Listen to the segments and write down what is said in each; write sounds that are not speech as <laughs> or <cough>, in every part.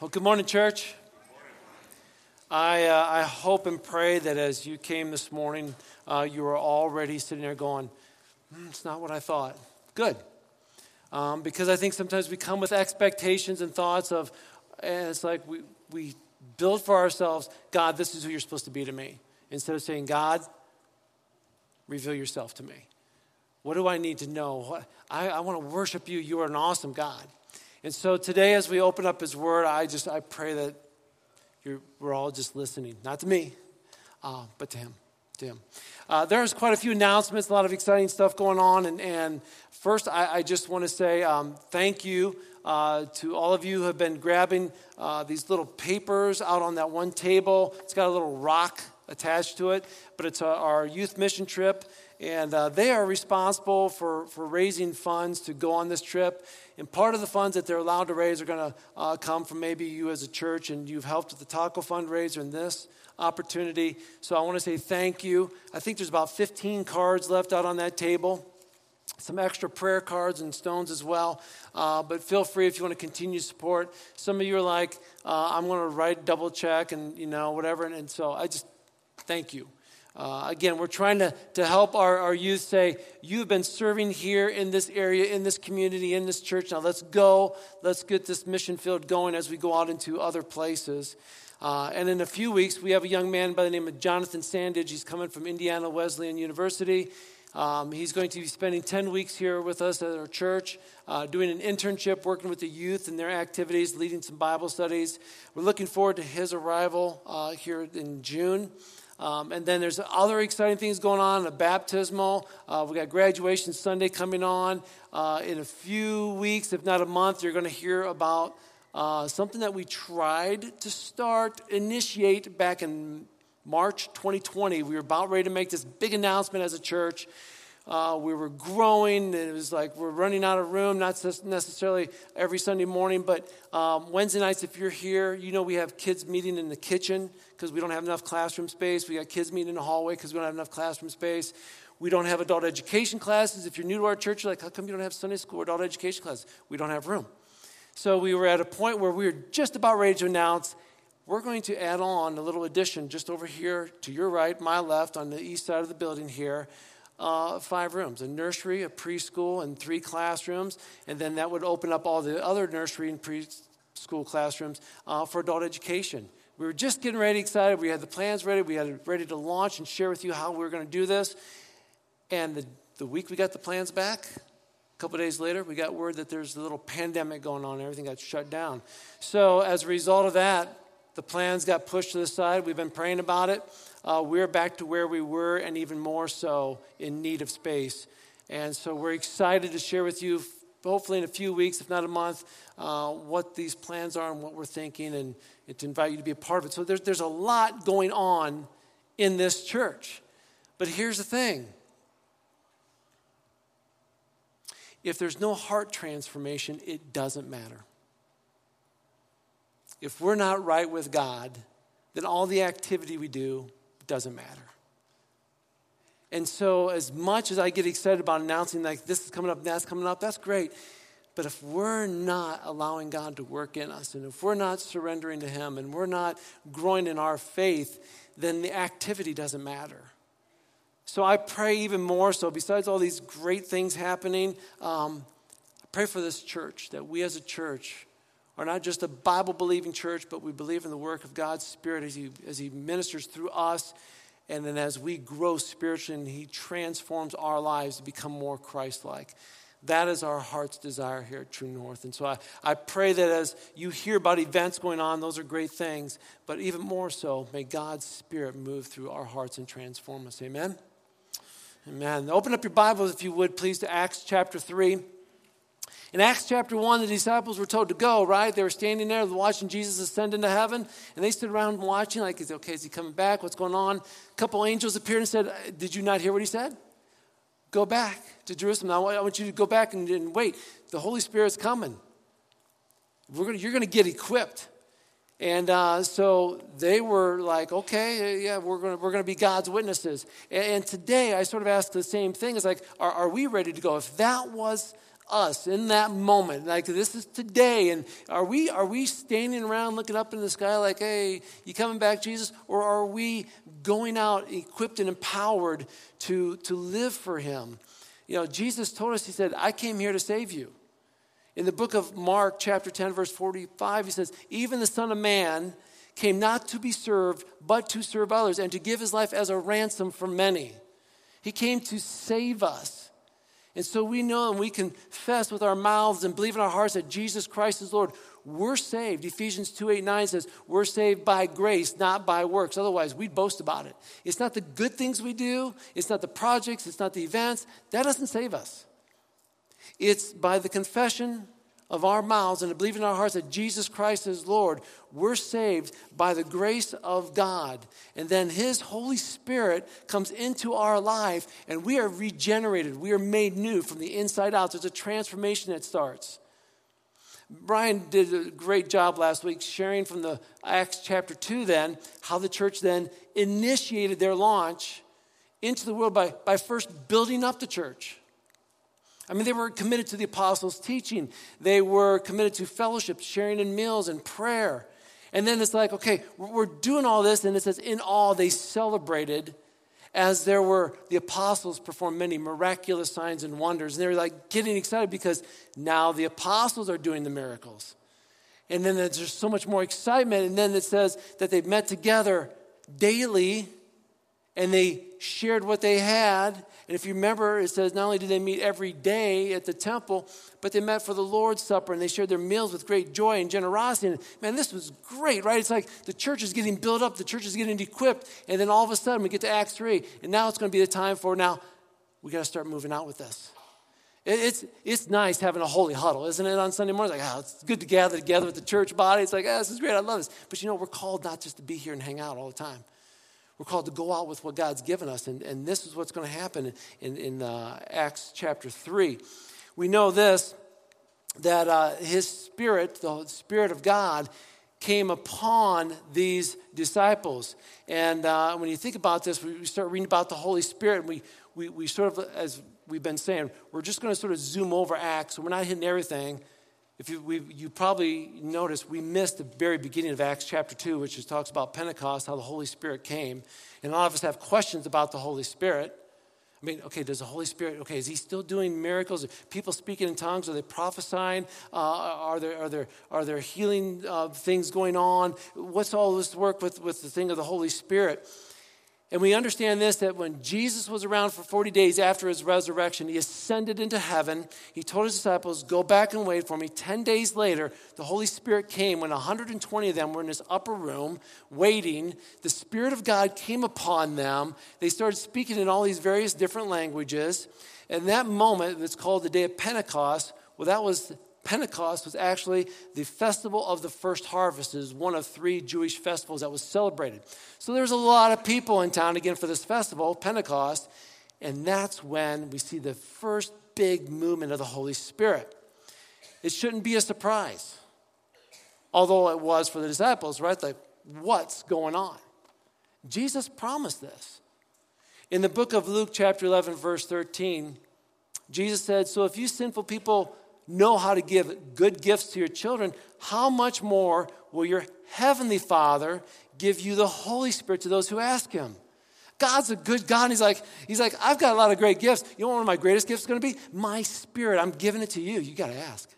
Well, good morning, church. I, uh, I hope and pray that as you came this morning, uh, you were already sitting there going, mm, It's not what I thought. Good. Um, because I think sometimes we come with expectations and thoughts of, and it's like we, we build for ourselves, God, this is who you're supposed to be to me. Instead of saying, God, reveal yourself to me. What do I need to know? I, I want to worship you. You are an awesome God. And so today, as we open up His Word, I just I pray that we're all just listening, not to me, uh, but to Him. To Him. Uh, there's quite a few announcements, a lot of exciting stuff going on. And, and first, I, I just want to say um, thank you uh, to all of you who have been grabbing uh, these little papers out on that one table. It's got a little rock attached to it, but it's our youth mission trip. And uh, they are responsible for, for raising funds to go on this trip. And part of the funds that they're allowed to raise are going to uh, come from maybe you as a church, and you've helped with the taco fundraiser and this opportunity. So I want to say thank you. I think there's about 15 cards left out on that table. Some extra prayer cards and stones as well. Uh, but feel free if you want to continue support. Some of you are like, uh, I'm going to write double check and, you know, whatever. And, and so I just thank you. Uh, again, we're trying to, to help our, our youth say, You've been serving here in this area, in this community, in this church. Now let's go. Let's get this mission field going as we go out into other places. Uh, and in a few weeks, we have a young man by the name of Jonathan Sandage. He's coming from Indiana Wesleyan University. Um, he's going to be spending 10 weeks here with us at our church, uh, doing an internship, working with the youth and their activities, leading some Bible studies. We're looking forward to his arrival uh, here in June. Um, and then there's other exciting things going on, a baptismal. Uh, we got graduation Sunday coming on. Uh, in a few weeks, if not a month, you're going to hear about uh, something that we tried to start, initiate back in March 2020. We were about ready to make this big announcement as a church. Uh, we were growing. It was like we're running out of room, not necessarily every Sunday morning, but um, Wednesday nights, if you're here, you know we have kids meeting in the kitchen because we don't have enough classroom space. We got kids meeting in the hallway because we don't have enough classroom space. We don't have adult education classes. If you're new to our church, you're like, how come you don't have Sunday school or adult education classes? We don't have room. So we were at a point where we were just about ready to announce we're going to add on a little addition just over here to your right, my left, on the east side of the building here uh, five rooms a nursery, a preschool, and three classrooms. And then that would open up all the other nursery and preschool classrooms uh, for adult education. We were just getting ready, excited. We had the plans ready. We had it ready to launch and share with you how we were going to do this. And the, the week we got the plans back, a couple days later, we got word that there's a little pandemic going on. Everything got shut down. So, as a result of that, the plans got pushed to the side. We've been praying about it uh, we're back to where we were and even more so in need of space. And so we're excited to share with you, hopefully in a few weeks, if not a month, uh, what these plans are and what we're thinking and, and to invite you to be a part of it. So there's, there's a lot going on in this church. But here's the thing if there's no heart transformation, it doesn't matter. If we're not right with God, then all the activity we do doesn't matter. And so, as much as I get excited about announcing, like, this is coming up, that's coming up, that's great. But if we're not allowing God to work in us, and if we're not surrendering to Him, and we're not growing in our faith, then the activity doesn't matter. So I pray even more so, besides all these great things happening, um, I pray for this church, that we as a church are not just a Bible believing church, but we believe in the work of God's Spirit as He, as he ministers through us. And then as we grow spiritually and He transforms our lives to become more Christ like. That is our heart's desire here at True North. And so I, I pray that as you hear about events going on, those are great things. But even more so, may God's Spirit move through our hearts and transform us. Amen? Amen. Open up your Bibles, if you would, please, to Acts chapter 3. In Acts chapter 1, the disciples were told to go, right? They were standing there watching Jesus ascend into heaven, and they stood around watching, like, is, okay, is he coming back? What's going on? A couple angels appeared and said, Did you not hear what he said? Go back to Jerusalem. Now, I want you to go back and, and wait. The Holy Spirit's coming. Gonna, you're going to get equipped. And uh, so they were like, okay, yeah, we're going we're gonna be God's witnesses. And, and, today I sort of ask the same thing. It's like, are, are we ready to go? If that was us in that moment. Like this is today. And are we are we standing around looking up in the sky like, hey, you coming back, Jesus? Or are we going out equipped and empowered to, to live for him? You know, Jesus told us, he said, I came here to save you. In the book of Mark, chapter 10, verse 45, he says, Even the Son of Man came not to be served, but to serve others, and to give his life as a ransom for many. He came to save us. And so we know and we confess with our mouths and believe in our hearts that Jesus Christ is Lord. We're saved. Ephesians 2 8 9 says, We're saved by grace, not by works. Otherwise, we'd boast about it. It's not the good things we do, it's not the projects, it's not the events. That doesn't save us. It's by the confession of our mouths and to believe in our hearts that Jesus Christ is Lord, we're saved by the grace of God. And then His Holy Spirit comes into our life and we are regenerated. We are made new from the inside out. There's a transformation that starts. Brian did a great job last week sharing from the Acts chapter 2 then how the church then initiated their launch into the world by, by first building up the church. I mean, they were committed to the apostles' teaching. They were committed to fellowship, sharing in meals, and prayer. And then it's like, okay, we're doing all this, and it says, in all they celebrated as there were the apostles performed many miraculous signs and wonders. And they were like getting excited because now the apostles are doing the miracles. And then there's so much more excitement. And then it says that they met together daily and they shared what they had. And if you remember, it says not only did they meet every day at the temple, but they met for the Lord's Supper and they shared their meals with great joy and generosity. And man, this was great, right? It's like the church is getting built up, the church is getting equipped, and then all of a sudden we get to Acts 3, and now it's going to be the time for now, we got to start moving out with this. It's, it's nice having a holy huddle, isn't it, on Sunday morning? It's like, oh, it's good to gather together with the church body. It's like, oh, this is great. I love this. But you know, we're called not just to be here and hang out all the time. We're called to go out with what God's given us. And, and this is what's going to happen in, in uh, Acts chapter 3. We know this that uh, his spirit, the Spirit of God, came upon these disciples. And uh, when you think about this, we start reading about the Holy Spirit, and we, we, we sort of, as we've been saying, we're just going to sort of zoom over Acts. We're not hitting everything. If you, you probably noticed, we missed the very beginning of Acts chapter 2, which talks about Pentecost, how the Holy Spirit came. And a lot of us have questions about the Holy Spirit. I mean, okay, does the Holy Spirit, okay, is he still doing miracles? Are people speaking in tongues? Are they prophesying? Uh, are, there, are, there, are there healing uh, things going on? What's all this work with, with the thing of the Holy Spirit? And we understand this that when Jesus was around for 40 days after his resurrection, he ascended into heaven. He told his disciples, Go back and wait for me. 10 days later, the Holy Spirit came when 120 of them were in this upper room waiting. The Spirit of God came upon them. They started speaking in all these various different languages. And that moment, that's called the day of Pentecost, well, that was Pentecost was actually the festival of the first harvest. It is one of three Jewish festivals that was celebrated. So there was a lot of people in town again for this festival, Pentecost, and that's when we see the first big movement of the Holy Spirit. It shouldn't be a surprise, although it was for the disciples, right? Like, what's going on? Jesus promised this. In the book of Luke, chapter 11, verse 13, Jesus said, So if you sinful people know how to give good gifts to your children, how much more will your heavenly Father give you the Holy Spirit to those who ask him? God's a good God. And he's like, he's like, I've got a lot of great gifts. You know what one of my greatest gifts is going to be? My spirit. I'm giving it to you. You got to ask.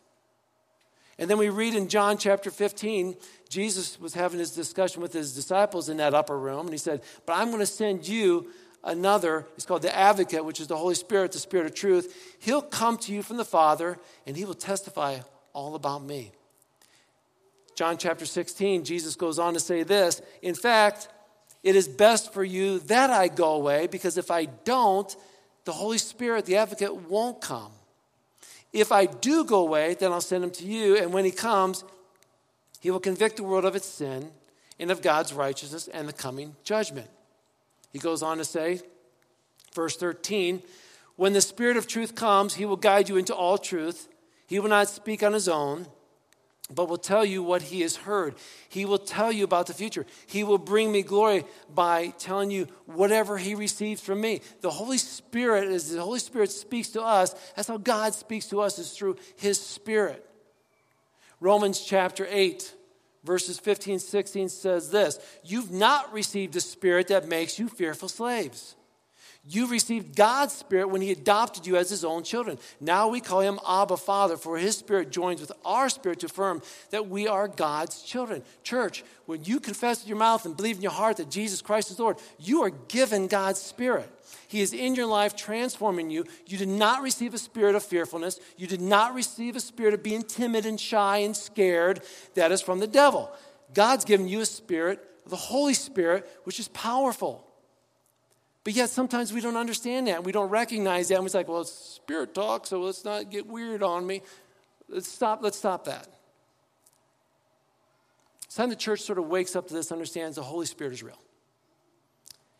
And then we read in John chapter 15, Jesus was having his discussion with his disciples in that upper room, and he said, But I'm going to send you another. He's called the advocate, which is the Holy Spirit, the Spirit of truth. He'll come to you from the Father, and he will testify all about me. John chapter 16, Jesus goes on to say this In fact, it is best for you that I go away, because if I don't, the Holy Spirit, the advocate, won't come. If I do go away, then I'll send him to you, and when he comes, he will convict the world of its sin and of God's righteousness and the coming judgment. He goes on to say, verse 13, when the Spirit of truth comes, he will guide you into all truth. He will not speak on his own, but will tell you what he has heard. He will tell you about the future. He will bring me glory by telling you whatever he receives from me. The Holy Spirit, as the Holy Spirit speaks to us, that's how God speaks to us, is through his Spirit. Romans chapter 8, verses 15, 16 says this You've not received a spirit that makes you fearful slaves you received God's Spirit when He adopted you as His own children. Now we call Him Abba Father, for His Spirit joins with our spirit to affirm that we are God's children. Church, when you confess with your mouth and believe in your heart that Jesus Christ is Lord, you are given God's Spirit. He is in your life transforming you. You did not receive a spirit of fearfulness. You did not receive a spirit of being timid and shy and scared. That is from the devil. God's given you a spirit, the Holy Spirit, which is powerful. But yet sometimes we don't understand that. We don't recognize that. And we're like, well, it's spirit talk, so let's not get weird on me. Let's stop, let's stop that. It's time the church sort of wakes up to this, understands the Holy Spirit is real.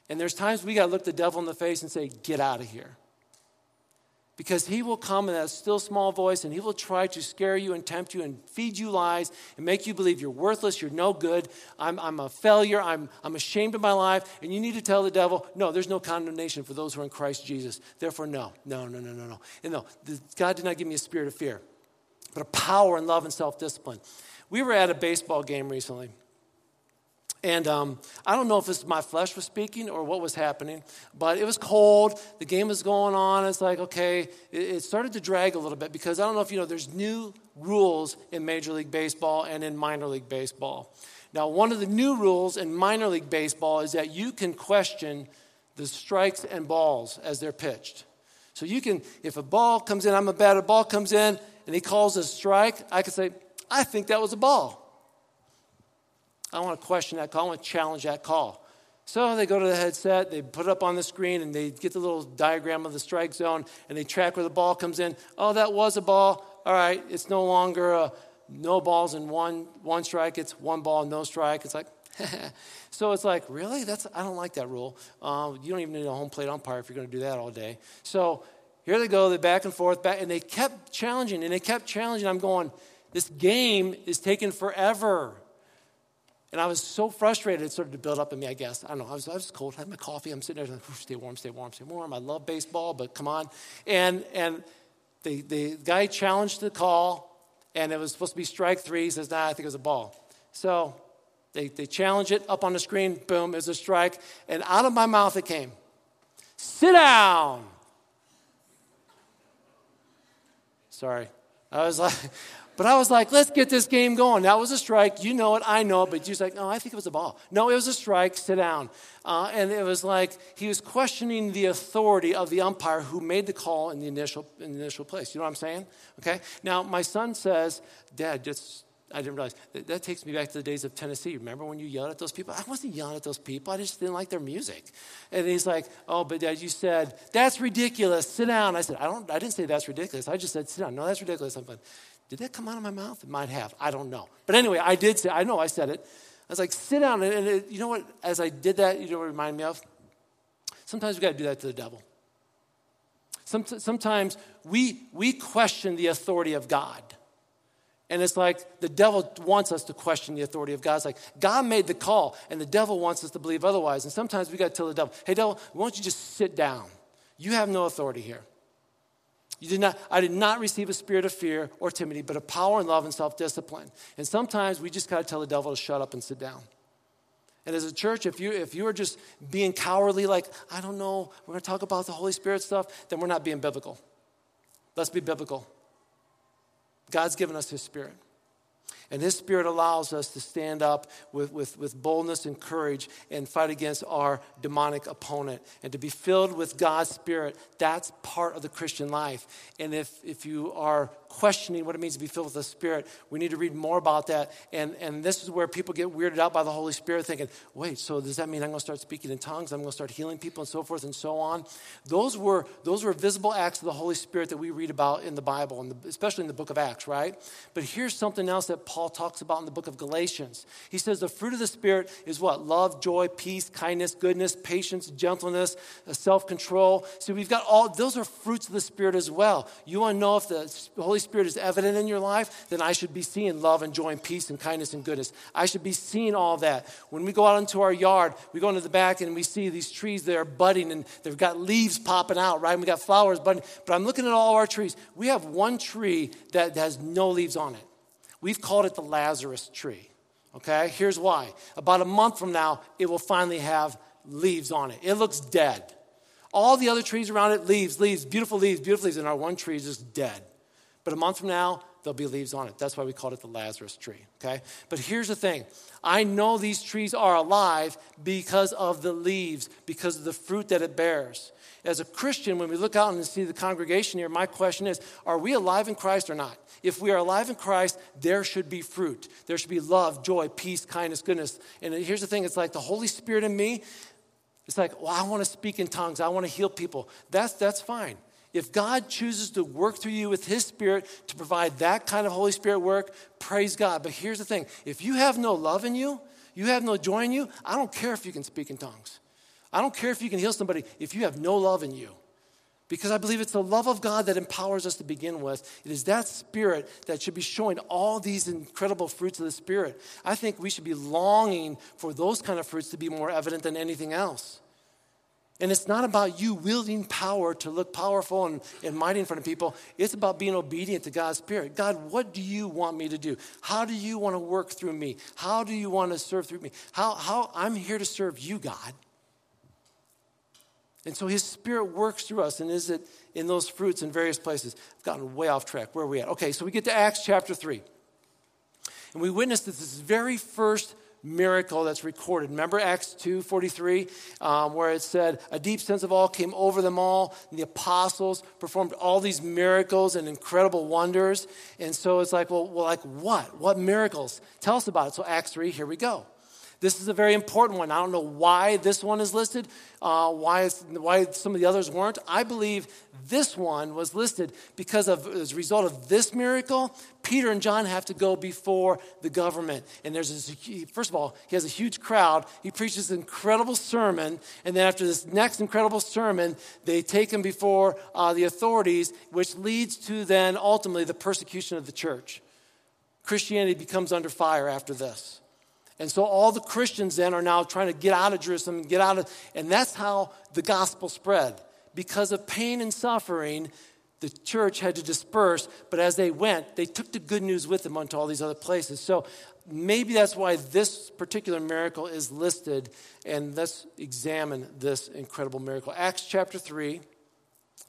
And there's times we got to look the devil in the face and say, get out of here because he will come in that still small voice and he will try to scare you and tempt you and feed you lies and make you believe you're worthless, you're no good, I'm, I'm a failure, I'm, I'm ashamed of my life. And you need to tell the devil, no, there's no condemnation for those who are in Christ Jesus. Therefore, no, no, no, no, no, no. And no, God did not give me a spirit of fear, but a power and love and self discipline. We were at a baseball game recently. And um, I don't know if this my flesh was speaking or what was happening, but it was cold. The game was going on. It's like, okay, it, it, started to drag a little bit because I don't know if you know, there's new rules in Major League Baseball and in minor league baseball. Now, one of the new rules in minor league baseball is that you can question the strikes and balls as they're pitched. So you can, if a ball comes in, I'm a batter, ball comes in, and he calls a strike, I can say, I think that was a ball. I want to question that call. I want to challenge that call. So they go to the headset, they put it up on the screen, and they get the little diagram of the strike zone, and they track where the ball comes in. Oh, that was a ball. All right, it's no longer a, no balls in one, one strike. It's one ball, no strike. It's like, <laughs> so it's like, really? That's I don't like that rule. Uh, you don't even need a home plate umpire if you're going to do that all day. So here they go, they back and forth, back, and they kept challenging, and they kept challenging. I'm going, this game is taking forever. And I was so frustrated, it started to build up in me, I guess. I don't know, I was, I was cold, I had my coffee, I'm sitting there, like, stay warm, stay warm, stay warm. I love baseball, but come on. And, and the, the guy challenged the call, and it was supposed to be strike three. He says, nah, I think it was a ball. So they, they challenge it up on the screen, boom, it's a strike. And out of my mouth it came sit down. Sorry. I was like, but I was like, let's get this game going. That was a strike. You know it. I know it. But he's like, no, I think it was a ball. No, it was a strike. Sit down. Uh, and it was like he was questioning the authority of the umpire who made the call in the initial, in the initial place. You know what I'm saying? Okay. Now, my son says, Dad, just I didn't realize that, that, takes me back to the days of Tennessee. Remember when you yelled at those people? I wasn't yelling at those people. I just didn't like their music. And he's like, "Oh, but Dad, you said that's ridiculous. Sit down." I said, "I don't. I didn't say that's ridiculous. I just said sit down. No, that's ridiculous." I'm like, did that come out of my mouth? It might have. I don't know. But anyway, I did say, I know I said it. I was like, sit down. And, it, you know what? As I did that, you know what it reminded me of? Sometimes we got to do that to the devil. Sometimes we, we question the authority of God. And it's like the devil wants us to question the authority of God. It's like God made the call, and the devil wants us to believe otherwise. And sometimes we got to tell the devil, hey, devil, why don't you just sit down? You have no authority here. You did not, I did not receive a spirit of fear or timidity, but of power and love and self discipline. And sometimes we just got to tell the devil to shut up and sit down. And as a church, if you, if you are just being cowardly, like, I don't know, we're going to talk about the Holy Spirit stuff, then we're not being biblical. Let's be biblical. God's given us His Spirit. And His Spirit allows us to stand up with, with, with boldness and courage and fight against our demonic opponent. And to be filled with God's Spirit, that's part of the Christian life. And if, if you are questioning what it means to be filled with the Spirit, we need to read more about that. And, and this is where people get weirded out by the Holy Spirit, thinking, wait, so does that mean I'm going to start speaking in tongues? I'm going to start healing people and so forth and so on? Those were, those were visible acts of the Holy Spirit that we read about in the Bible, and especially in the book of Acts, right? But here's something else that Paul Paul talks about in the book of Galatians. He says the fruit of the Spirit is what? Love, joy, peace, kindness, goodness, patience, gentleness, uh, self control. See, we've got all, those are fruits of the Spirit as well. You want to know if the Holy Spirit is evident in your life? Then I should be seeing love and joy and peace and kindness and goodness. I should be seeing all that. When we go out into our yard, we go into the back and we see these trees that are budding and they've got leaves popping out, right? And we got flowers budding. But I'm looking at all our trees. We have one tree that has no leaves on it. We've called it the Lazarus tree. Okay? Here's why. About a month from now, it will finally have leaves on it. It looks dead. All the other trees around it, leaves, leaves, beautiful leaves, beautiful leaves, and our one tree is just dead. But a month from now, there'll be leaves on it. That's why we called it the Lazarus tree, okay? But here's the thing I know these trees are alive because of the leaves, because of the fruit that it bears. As a Christian, when we look out and see the congregation here, my question is are we alive in Christ or not? If we are alive in Christ, there should be fruit. There should be love, joy, peace, kindness, goodness. And here's the thing it's like the Holy Spirit in me, it's like, well, I want to speak in tongues, I want to heal people. That's, that's fine. If God chooses to work through you with His Spirit to provide that kind of Holy Spirit work, praise God. But here's the thing if you have no love in you, you have no joy in you, I don't care if you can speak in tongues. I don't care if you can heal somebody if you have no love in you. Because I believe it's the love of God that empowers us to begin with. It is that spirit that should be showing all these incredible fruits of the Spirit. I think we should be longing for those kind of fruits to be more evident than anything else. And it's not about you wielding power to look powerful and, and mighty in front of people. It's about being obedient to God's Spirit. God, what do you want me to do? How do you want to work through me? How do you want to serve through me? How, how I'm here to serve you, God. And so his spirit works through us, and is it in those fruits in various places? I've gotten way off track. Where are we at? Okay, so we get to Acts chapter 3. And we witnessed this very first miracle that's recorded. Remember Acts 2.43, um, where it said, a deep sense of awe came over them all. And the apostles performed all these miracles and incredible wonders. And so it's like, well, well, like what? What miracles? Tell us about it. So Acts 3, here we go. This is a very important one. I don't know why this one is listed, uh, why, why some of the others weren't. I believe this one was listed because of as a result of this miracle, Peter and John have to go before the government. And there's this, first of all, he has a huge crowd. He preaches this incredible sermon, and then after this next incredible sermon, they take him before uh, the authorities, which leads to then ultimately the persecution of the church. Christianity becomes under fire after this. And so all the Christians then are now trying to get out of Jerusalem and get out of, and that's how the gospel spread. Because of pain and suffering, the church had to disperse, but as they went, they took the good news with them onto all these other places. So maybe that's why this particular miracle is listed, and let's examine this incredible miracle. Acts chapter 3,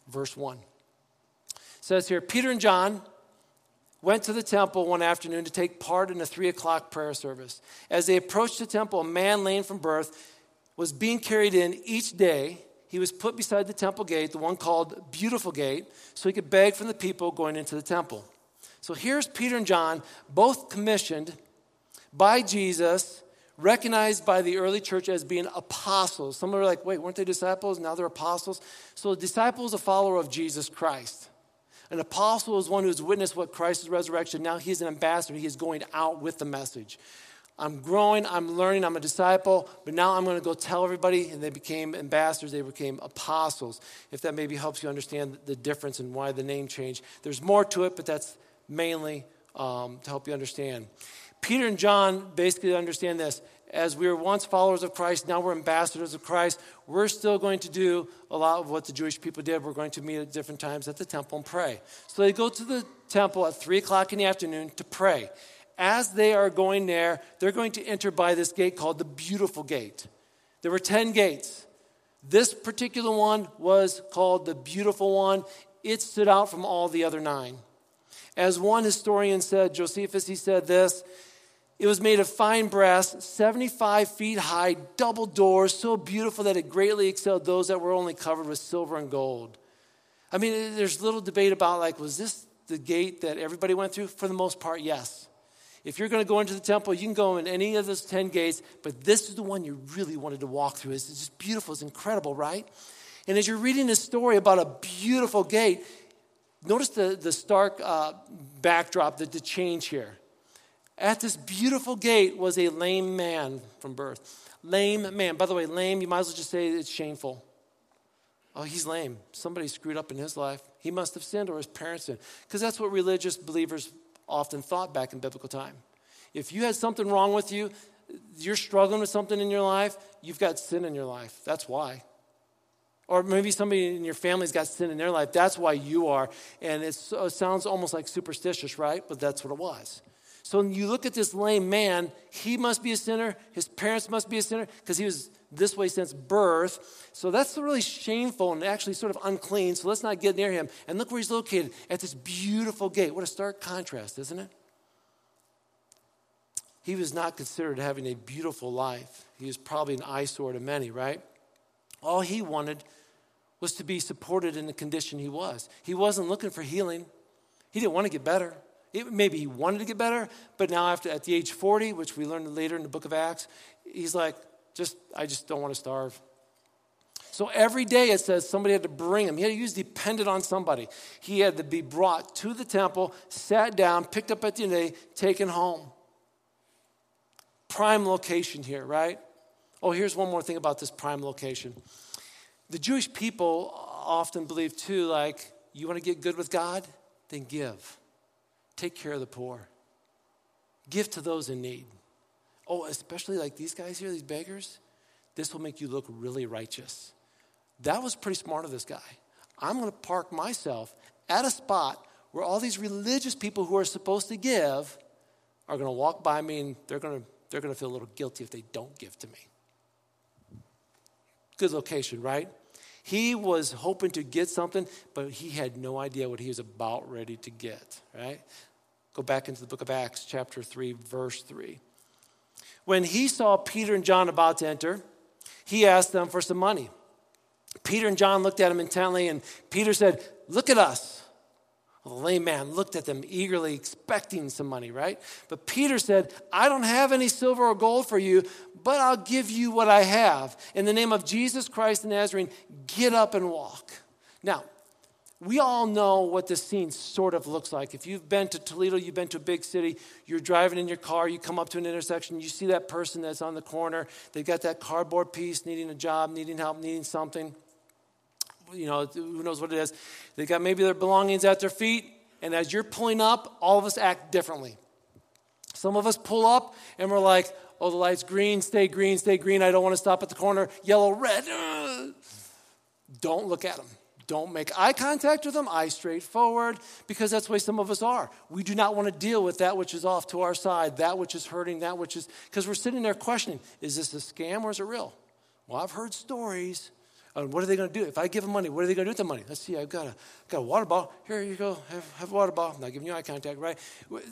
verse 1. It says here Peter and John went to the temple one afternoon to take part in a three o'clock prayer service. As they approached the temple, a man lame from birth was being carried in each day. He was put beside the temple gate, the one called Beautiful Gate, so he could beg from the people going into the temple. So here's Peter and John, both commissioned by Jesus, recognized by the early church as being apostles. Some are like, wait, weren't they disciples? Now they're apostles. So a disciple is a follower of Jesus Christ. An apostle is one who has witnessed what Christ's resurrection. Now he's an ambassador. He is going out with the message. I'm growing, I'm learning, I'm a disciple, but now I'm going to go tell everybody. And they became ambassadors, they became apostles. If that maybe helps you understand the difference and why the name changed. There's more to it, but that's mainly um, to help you understand. Peter and John basically understand this as we were once followers of Christ, now we're ambassadors of Christ. We're still going to do a lot of what the Jewish people did. We're going to meet at different times at the temple and pray. So they go to the temple at 3 o'clock in the afternoon to pray. As they are going there, they're going to enter by this gate called the Beautiful Gate. There were 10 gates. This particular one was called the Beautiful One. It stood out from all the other nine. As one historian said, Josephus, he said this it was made of fine brass, 75 feet high, double doors, so beautiful that it greatly excelled those that were only covered with silver and gold. I mean, there's little debate about like, was this the gate that everybody went through? For the most part, yes. If you're going to go into the temple, you can go in any of those 10 gates, but this is the one you really wanted to walk through. It's just beautiful, it's incredible, right? And as you're reading this story about a beautiful gate, notice the, the stark uh, backdrop, the, the change here At this beautiful gate was a lame man from birth. Lame man. By the way, lame, you might as well just say it's shameful. Oh, he's lame. Somebody screwed up in his life. He must have sinned or his parents sinned. Because that's what religious believers often thought back in biblical time. If you had something wrong with you, you're struggling with something in your life, you've got sin in your life. That's why. Or maybe somebody in your family's got sin in their life. That's why you are. And it sounds almost like superstitious, right? But that's what it was. So when you look at this lame man, he must be a sinner. His parents must be a sinner because he was this way since birth. So that's really shameful and actually sort of unclean. So let's not get near him. And look where he's located at this beautiful gate. What a stark contrast, isn't it? He was not considered having a beautiful life. He was probably an eyesore to many, right? All he wanted was to be supported in the condition he was. He wasn't looking for healing. He didn't want to get better. It, maybe he wanted to get better, but now after at the age 40, which we learned later in the book of Acts, he's like, just I just don't want to starve. So every day it says somebody had to bring him. He, had, he was dependent on somebody. He had to be brought to the temple, sat down, picked up at the end of the day, taken home. Prime location here, right? Oh, here's one more thing about this prime location. The Jewish people often believe too, like, you want to get good with God? Then give. Take care of the poor. Give to those in need. Oh, especially like these guys here, these beggars, this will make you look really righteous. That was pretty smart of this guy. I'm going to park myself at a spot where all these religious people who are supposed to give are going to walk by me and they're going to, they're going to feel a little guilty if they don't give to me. Good location, right? He was hoping to get something, but he had no idea what he was about ready to get, right? Go back into the book of Acts, chapter 3, verse 3. When he saw Peter and John about to enter, he asked them for some money. Peter and John looked at him intently, and Peter said, Look at us. Well, the lame man looked at them eagerly, expecting some money, right? But Peter said, I don't have any silver or gold for you, but I'll give you what I have. In the name of Jesus Christ the Nazarene, get up and walk. Now, we all know what this scene sort of looks like. If you've been to Toledo, you've been to a big city, you're driving in your car, you come up to an intersection, you see that person that's on the corner, they've got that cardboard piece, needing a job, needing help, needing something. You know, who knows what it is. They've got maybe their belongings at their feet, and as you're pulling up, all of us act differently. Some of us pull up and we're like, oh, the light's green, stay green, stay green, I don't want to stop at the corner, yellow, red. Don't look at them don't make eye contact with them, eyes straight forward, because that's the way some of us are. We do not want to deal with that which is off to our side, that which is hurting, that which is, because we're sitting there questioning, is this a scam or is it real? Well, I've heard stories. And what are they going to do? If I give them money, what are they going to do with the money? Let's see, I've got a, got a water bottle. Here you go, have, have a water bottle. I'm not giving you eye contact, right?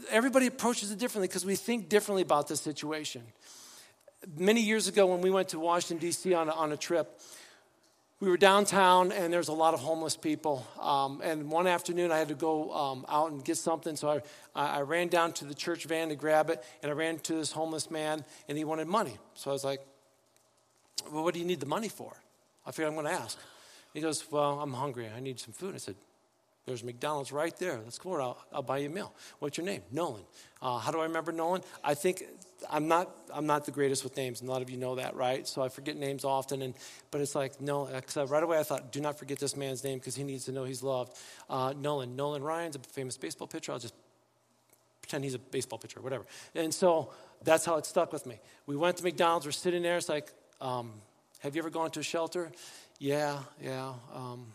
Everybody approaches it differently because we think differently about this situation. Many years ago, when we went to Washington, D.C. on a, on a trip, we were downtown and there's a lot of homeless people. Um, and one afternoon I had to go um, out and get something, so I, I ran down to the church van to grab it, and I ran to this homeless man, and he wanted money. So I was like, Well, what do you need the money for? I figured I'm going to ask. He goes, Well, I'm hungry. I need some food. I said, there's McDonald's right there. Let's go. I'll, I'll buy you a meal. What's your name? Nolan. Uh, how do I remember Nolan? I think I'm not. I'm not the greatest with names, and a lot of you know that, right? So I forget names often. And but it's like no, because right away I thought, do not forget this man's name because he needs to know he's loved. Uh, Nolan. Nolan Ryan's a famous baseball pitcher. I'll just pretend he's a baseball pitcher, whatever. And so that's how it stuck with me. We went to McDonald's. We're sitting there. It's like, um, have you ever gone to a shelter? Yeah, yeah. Um,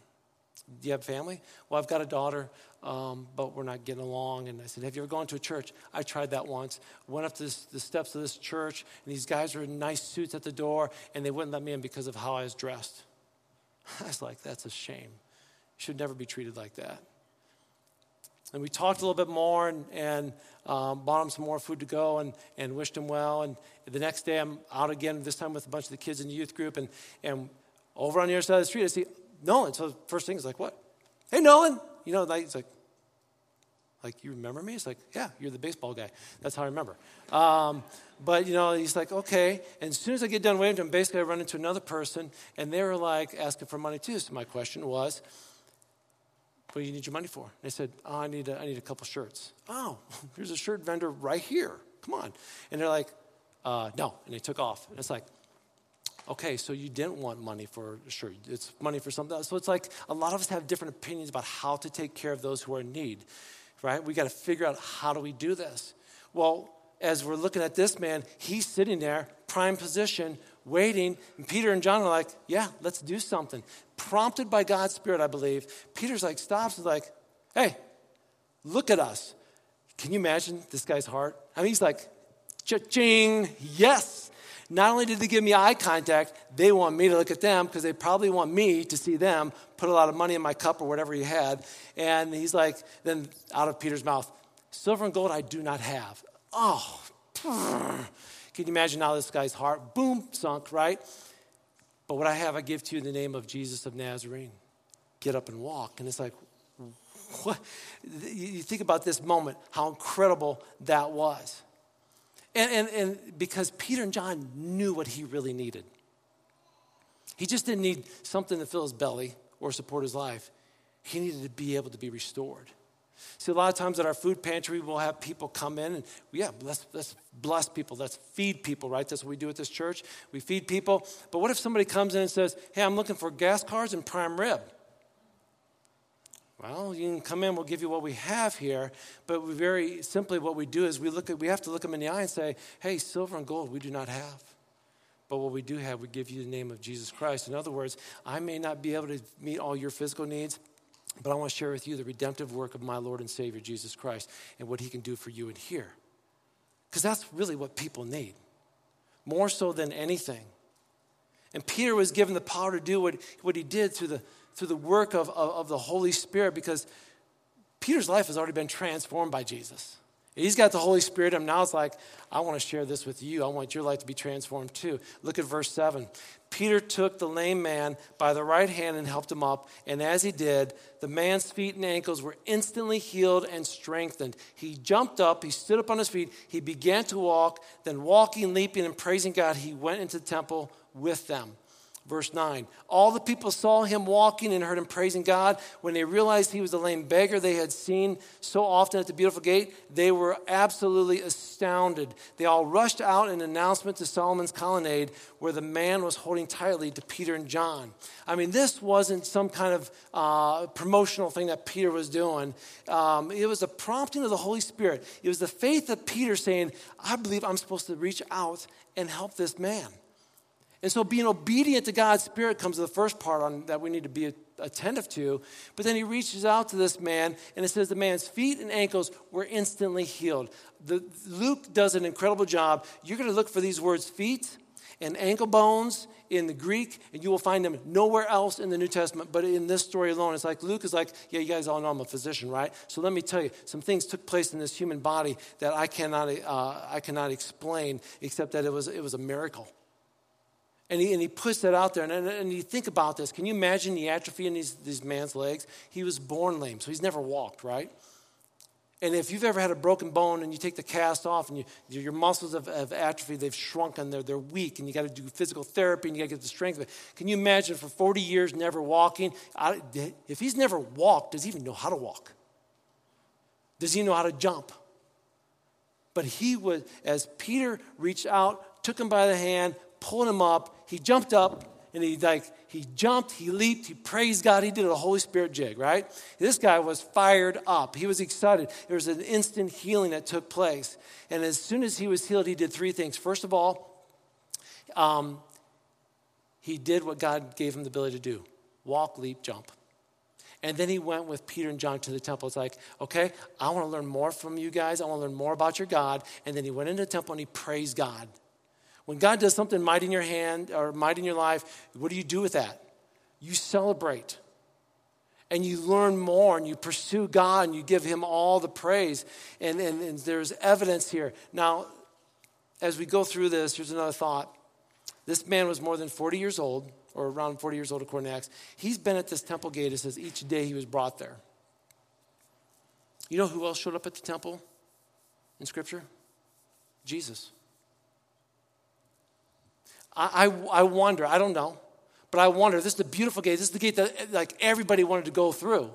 do you have family? Well, I've got a daughter, um, but we're not getting along. And I said, Have you ever gone to a church? I tried that once. Went up this, the steps of this church, and these guys were in nice suits at the door, and they wouldn't let me in because of how I was dressed. <laughs> I was like, That's a shame. You should never be treated like that. And we talked a little bit more and, and um, bought him some more food to go and, and wished him well. And the next day, I'm out again, this time with a bunch of the kids in the youth group. And, and over on the other side of the street, I see Nolan. So first thing is like, what? Hey, Nolan. You know, like, he's like, like, you remember me? It's like, yeah, you're the baseball guy. That's how I remember. Um, but, you know, he's like, okay. And as soon as I get done waving to him, basically I run into another person, and they were like asking for money too. So my question was, what do you need your money for? They said, oh, I need a, I need a couple shirts. Oh, <laughs> here's a shirt vendor right here. Come on. And they're like, uh, No. And they took off. And it's like, Okay, so you didn't want money for, sure, it's money for something else. So it's like a lot of us have different opinions about how to take care of those who are in need, right? We got to figure out how do we do this. Well, as we're looking at this man, he's sitting there, prime position, waiting. And Peter and John are like, yeah, let's do something. Prompted by God's Spirit, I believe. Peter's like, stops and like, hey, look at us. Can you imagine this guy's heart? I mean, he's like, cha-ching, yes. Not only did they give me eye contact, they want me to look at them because they probably want me to see them put a lot of money in my cup or whatever he had. And he's like, then out of Peter's mouth, silver and gold I do not have. Oh, can you imagine now this guy's heart, boom, sunk, right? But what I have, I give to you in the name of Jesus of Nazarene. Get up and walk. And it's like, what? You think about this moment, how incredible that was. And, and, and because Peter and John knew what he really needed. He just didn't need something to fill his belly or support his life. He needed to be able to be restored. See, a lot of times at our food pantry, we'll have people come in and, yeah, let's, let's bless people. Let's feed people, right? That's what we do at this church. We feed people. But what if somebody comes in and says, hey, I'm looking for gas cars and prime rib? Well, you can come in, we'll give you what we have here. But very simply, what we do is we look at, we have to look them in the eye and say, hey, silver and gold we do not have. But what we do have, we give you the name of Jesus Christ. In other words, I may not be able to meet all your physical needs, but I want to share with you the redemptive work of my Lord and Savior, Jesus Christ, and what he can do for you in here. Because that's really what people need, more so than anything. And Peter was given the power to do what, what he did through the, through the work of, of, of the Holy Spirit because Peter's life has already been transformed by Jesus. He's got the Holy Spirit and now it's like, I want to share this with you. I want your life to be transformed too. Look at verse 7. Peter took the lame man by the right hand and helped him up. And as he did, the man's feet and ankles were instantly healed and strengthened. He jumped up, he stood up on his feet, he began to walk. Then, walking, leaping, and praising God, he went into the temple with them. Verse 9 All the people saw him walking and heard him praising God. When they realized he was the lame beggar they had seen so often at the beautiful gate, they were absolutely astounded. They all rushed out in announcement to Solomon's colonnade, where the man was holding tightly to Peter and John. I mean, this wasn't some kind of uh, promotional thing that Peter was doing. Um, it was a prompting of the Holy Spirit. It was the faith of Peter saying, I believe I'm supposed to reach out and help this man. And so being obedient to God's Spirit comes to the first part on that we need to be attentive to. But then he reaches out to this man, and it says the man's feet and ankles were instantly healed. The, Luke does an incredible job. You're going to look for these words feet and ankle bones in the Greek, and you will find them nowhere else in the New Testament, but in this story alone. It's like Luke is like, yeah, you guys all know I'm a physician, right? So let me tell you, some things took place in this human body that I cannot, uh, I cannot explain, except that it was, it was a miracle. And he, and he puts that out there. And, and, and, you think about this. Can you imagine the atrophy in these, these man's legs? He was born lame, so he's never walked, right? And if you've ever had a broken bone and you take the cast off and you, your muscles have, have atrophy, they've shrunken, they're, they're weak, and you got to do physical therapy and you got to get the strength of it. Can you imagine for 40 years never walking? I, if he's never walked, does he even know how to walk? Does he know how to jump? But he was, as Peter reached out, took him by the hand, pulling him up. He jumped up and he like he jumped, he leaped, he praised God. He did a Holy Spirit jig, right? This guy was fired up. He was excited. There was an instant healing that took place. And as soon as he was healed, he did three things. First of all, um, he did what God gave him the ability to do walk, leap, jump. And then he went with Peter and John to the temple. It's like, okay, I want to learn more from you guys. I want to learn more about your God. And then he went into the temple and he praised God. When God does something mighty in your hand or mighty in your life, what do you do with that? You celebrate. And you learn more and you pursue God and you give Him all the praise. And, and, and there's evidence here. Now, as we go through this, here's another thought. This man was more than 40 years old, or around 40 years old according to Acts. He's been at this temple gate, it says, each day he was brought there. You know who else showed up at the temple in Scripture? Jesus. I, I, wonder, I don't know, but I wonder, this is the beautiful gate. This is the gate that like everybody wanted to go through.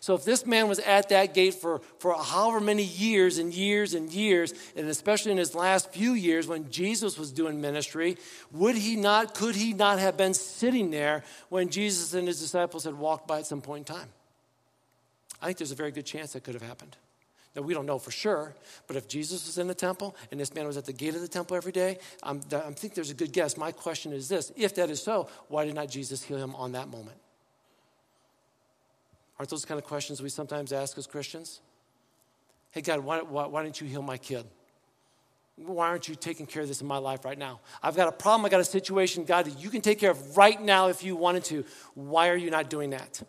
So if this man was at that gate for, for however many years and years and years, and especially in his last few years when Jesus was doing ministry, would he not, could he not have been sitting there when Jesus and his disciples had walked by at some point in time? I think there's a very good chance that could have happened. Now, we don't know for sure, but if Jesus was in the temple and this man was at the gate of the temple every day, I'm, I think there's a good guess. My question is this if that is so, why did not Jesus heal him on that moment? Aren't those kind of questions we sometimes ask as Christians? Hey, God, why, why, why didn't you heal my kid? Why aren't you taking care of this in my life right now? I've got a problem, I've got a situation, God, that you can take care of right now if you wanted to. Why are you not doing that?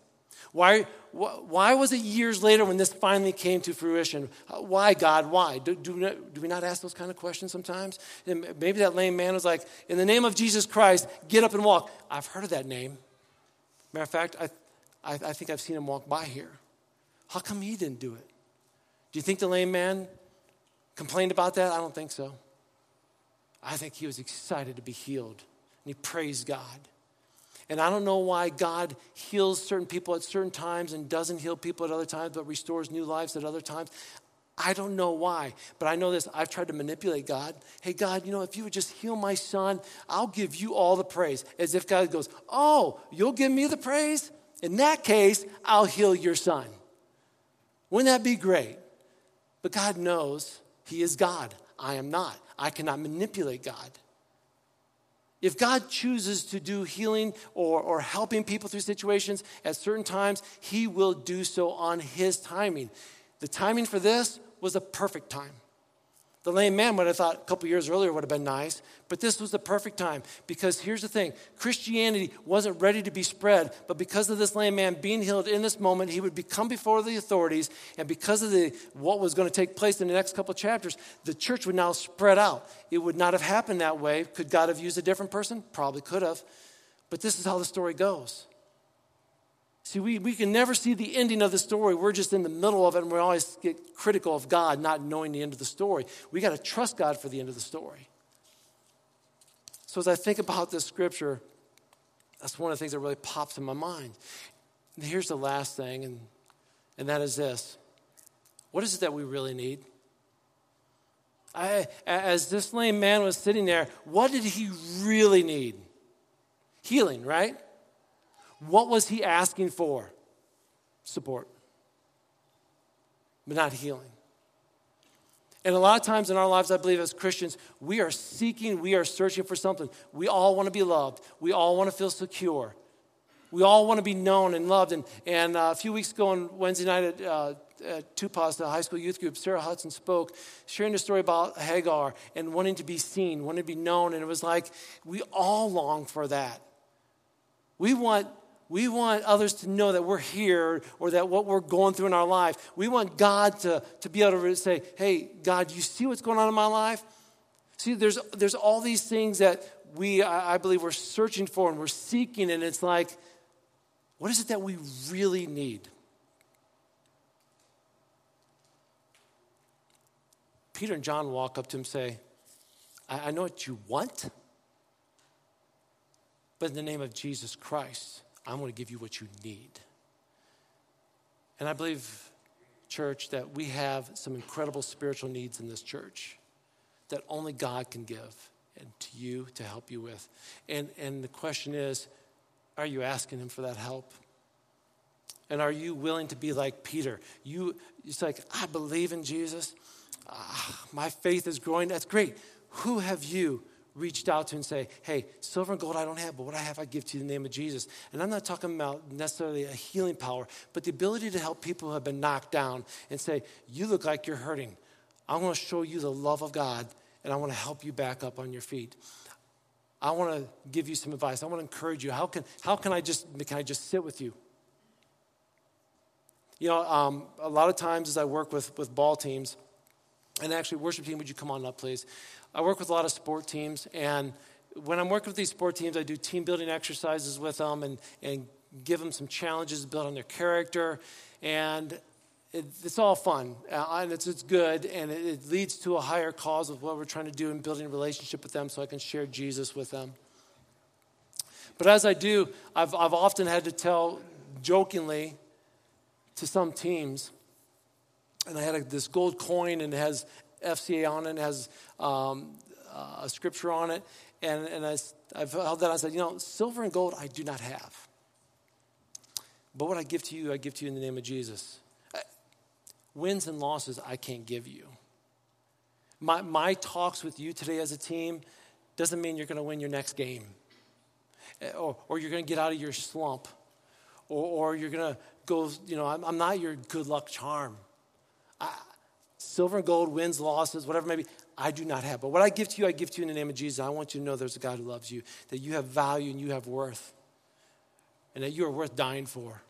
Why, why was it years later when this finally came to fruition? Why, God, why? Do, do, do we not ask those kind of questions sometimes? And maybe that lame man was like, In the name of Jesus Christ, get up and walk. I've heard of that name. Matter of fact, I, I, I think I've seen him walk by here. How come he didn't do it? Do you think the lame man complained about that? I don't think so. I think he was excited to be healed and he praised God. And I don't know why God heals certain people at certain times and doesn't heal people at other times, but restores new lives at other times. I don't know why, but I know this. I've tried to manipulate God. Hey, God, you know, if you would just heal my son, I'll give you all the praise. As if God goes, Oh, you'll give me the praise? In that case, I'll heal your son. Wouldn't that be great? But God knows He is God. I am not. I cannot manipulate God. If God chooses to do healing or, or helping people through situations at certain times, He will do so on His timing. The timing for this was a perfect time. The lame man would have thought a couple years earlier would have been nice, but this was the perfect time because here's the thing Christianity wasn't ready to be spread, but because of this lame man being healed in this moment, he would become before the authorities, and because of the, what was going to take place in the next couple chapters, the church would now spread out. It would not have happened that way. Could God have used a different person? Probably could have. But this is how the story goes. See, we, we can never see the ending of the story. We're just in the middle of it, and we always get critical of God not knowing the end of the story. We got to trust God for the end of the story. So, as I think about this scripture, that's one of the things that really pops in my mind. And here's the last thing, and, and that is this What is it that we really need? I, as this lame man was sitting there, what did he really need? Healing, right? What was he asking for? Support, but not healing. And a lot of times in our lives, I believe as Christians, we are seeking, we are searching for something. We all want to be loved, we all want to feel secure. We all want to be known and loved. And, and uh, a few weeks ago on Wednesday night at, uh, at the high school youth group, Sarah Hudson spoke, sharing a story about Hagar and wanting to be seen, wanting to be known. And it was like we all long for that. We want we want others to know that we're here or that what we're going through in our life. We want God to, to be able to say, hey, God, you see what's going on in my life? See, there's, there's all these things that we, I, I believe, we're searching for and we're seeking, and it's like, what is it that we really need? Peter and John walk up to him and say, I, I know what you want, but in the name of Jesus Christ, I'm going to give you what you need. And I believe, church, that we have some incredible spiritual needs in this church that only God can give and to you to help you with. And, and the question is are you asking Him for that help? And are you willing to be like Peter? You, it's like, I believe in Jesus. Ah, my faith is growing. That's great. Who have you reached out to and say, hey, silver and gold I don't have, but what I have I give to you in the name of Jesus. And I'm not talking about necessarily a healing power, but the ability to help people who have been knocked down and say, you look like you're hurting. I want to show you the love of God and I want to help you back up on your feet. I want to give you some advice. I want to encourage you. How can, how can I just can I just sit with you? You know, um, a lot of times as I work with, with ball teams, and actually, worship team, would you come on up, please? I work with a lot of sport teams, and when I'm working with these sport teams, I do team building exercises with them and, and give them some challenges to build on their character. And it, it's all fun, uh, and it's, it's good, and it, it leads to a higher cause of what we're trying to do in building a relationship with them so I can share Jesus with them. But as I do, I've, I've often had to tell jokingly to some teams, and I had a, this gold coin and it has FCA on it, and has um, uh, a scripture on it. And, and I, I've held that. I said, you know, silver and gold I do not have. But what I give to you, I give to you in the name of Jesus. Wins and losses I can't give you. My, my talks with you today as a team doesn't mean you're going to win your next game eh, or, or you're going to get out of your slump or, or you're going to go, you know, I'm, I'm, not your good luck charm. I, silver and gold, wins, losses, whatever maybe, I do not have. But what I give to you, I give to you in the name of Jesus. I want you to know there's a God who loves you, that you have value and you have worth, and that you are worth dying for,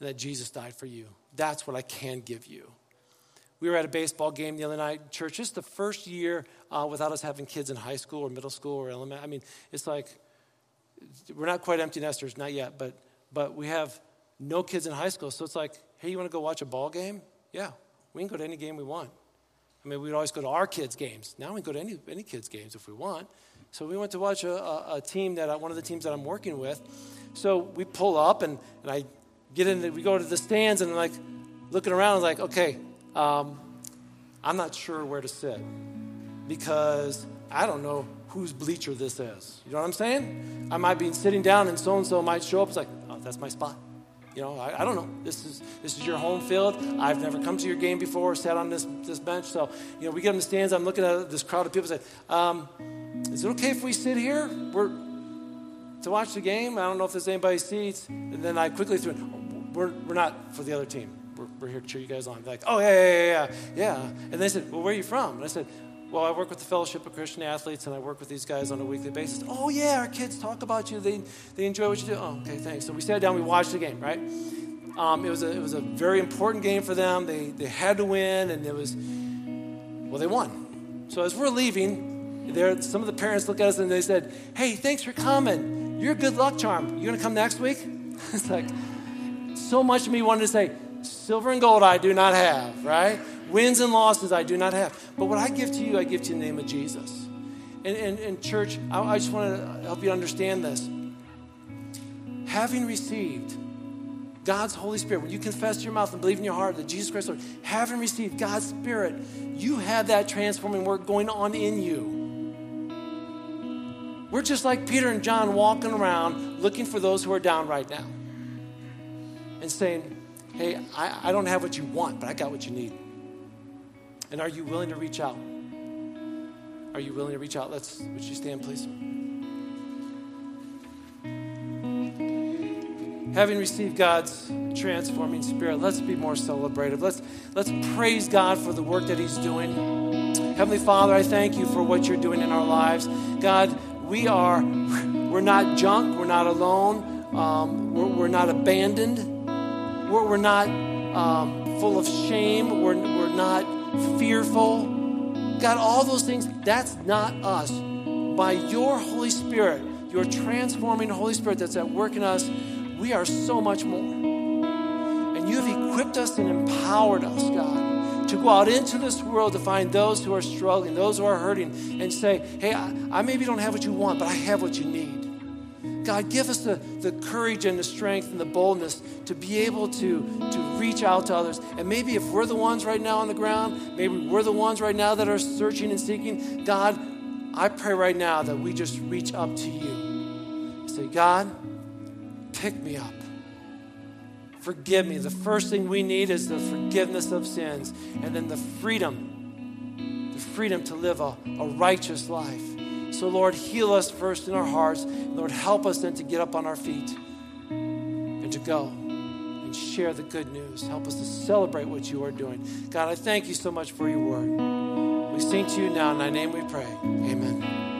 and that Jesus died for you. That's what I can give you. We were at a baseball game the other night, church. This is the first year uh, without us having kids in high school or middle school or elementary. I mean, it's like we're not quite empty nesters, not yet, but but we have no kids in high school. So it's like, hey, you want to go watch a ball game? Yeah, we can go to any game we want. I mean, we'd always go to our kids' games. Now we can go to any, any kids' games if we want. So we went to watch a, a, a team that, one of the teams that I'm working with. So we pull up and, and I get in, the, we go to the stands and I'm like looking around, I'm like, okay, um, I'm not sure where to sit because I don't know whose bleacher this is. You know what I'm saying? I might be sitting down and so and so might show up. It's like, oh, that's my spot. You know, I, I, don't know. This is this is your home field. I've never come to your game before or sat on this this bench. So, you know, we get in the stands. I'm looking at this crowd of people. Say, um, is it okay if we sit here? We're to watch the game. I don't know if there's anybody seats. And then I quickly threw in, we're we're not for the other team. We're, we're here to cheer you guys on. They're like, oh yeah yeah yeah yeah. And they said, well, where are you from? And I said, well, I work with the Fellowship of Christian Athletes, and I work with these guys on a weekly basis. Oh, yeah, our kids talk about you. They, they enjoy what you do. Oh, okay, thanks. So we sat down, we watched the game, right? Um, it, was a, it was a very important game for them. They, they had to win, and it was, well, they won. So as we're leaving, there, some of the parents look at us and they said, hey, thanks for coming. You're a good luck charm. You going to come next week? <laughs> it's like, so much of me wanted to say, silver and gold I do not have, right? Wins and losses I do not have. But what I give to you, I give to you in the name of Jesus. And, and, and church, I, I just want to help you understand this. Having received God's Holy Spirit, when you confess your mouth and believe in your heart that Jesus Christ, Lord, having received God's Spirit, you have that transforming work going on in you. We're just like Peter and John walking around looking for those who are down right now and saying, Hey, I, I don't have what you want, but I got what you need. And are you willing to reach out? Are you willing to reach out? Let's, would you stand, please? Having received God's transforming spirit, let's be more celebrative. Let's, let's praise God for the work that He's doing. Heavenly Father, I thank you for what you're doing in our lives. God, we are, we're not junk, we're not alone, um, we're, we're, not abandoned, we're, we're not um, full of shame, we're, we're not fearful. God, all those things, that's not us. By your Holy Spirit, your transforming Holy Spirit that's at work in us, we are so much more. And you have equipped us and empowered us, God, to go out into this world to find those who are struggling, those who are hurting, and say, hey, I, I maybe don't have what you want, but I have what you need. God, give us the, the courage and the strength and the boldness to be able to, to reach out to others. And maybe if we're the ones right now on the ground, maybe we're the ones right now that are searching and seeking, God, I pray right now that we just reach up to you. Say, God, pick me up. Forgive me. The first thing we need is the forgiveness of sins and then the freedom, the freedom to live a, a righteous life. So, Lord, heal us first in our hearts. Lord, help us then to get up on our feet and to go and share the good news. Help us to celebrate what you are doing. God, I thank you so much for your word. We sing to you now. In thy name we pray. Amen.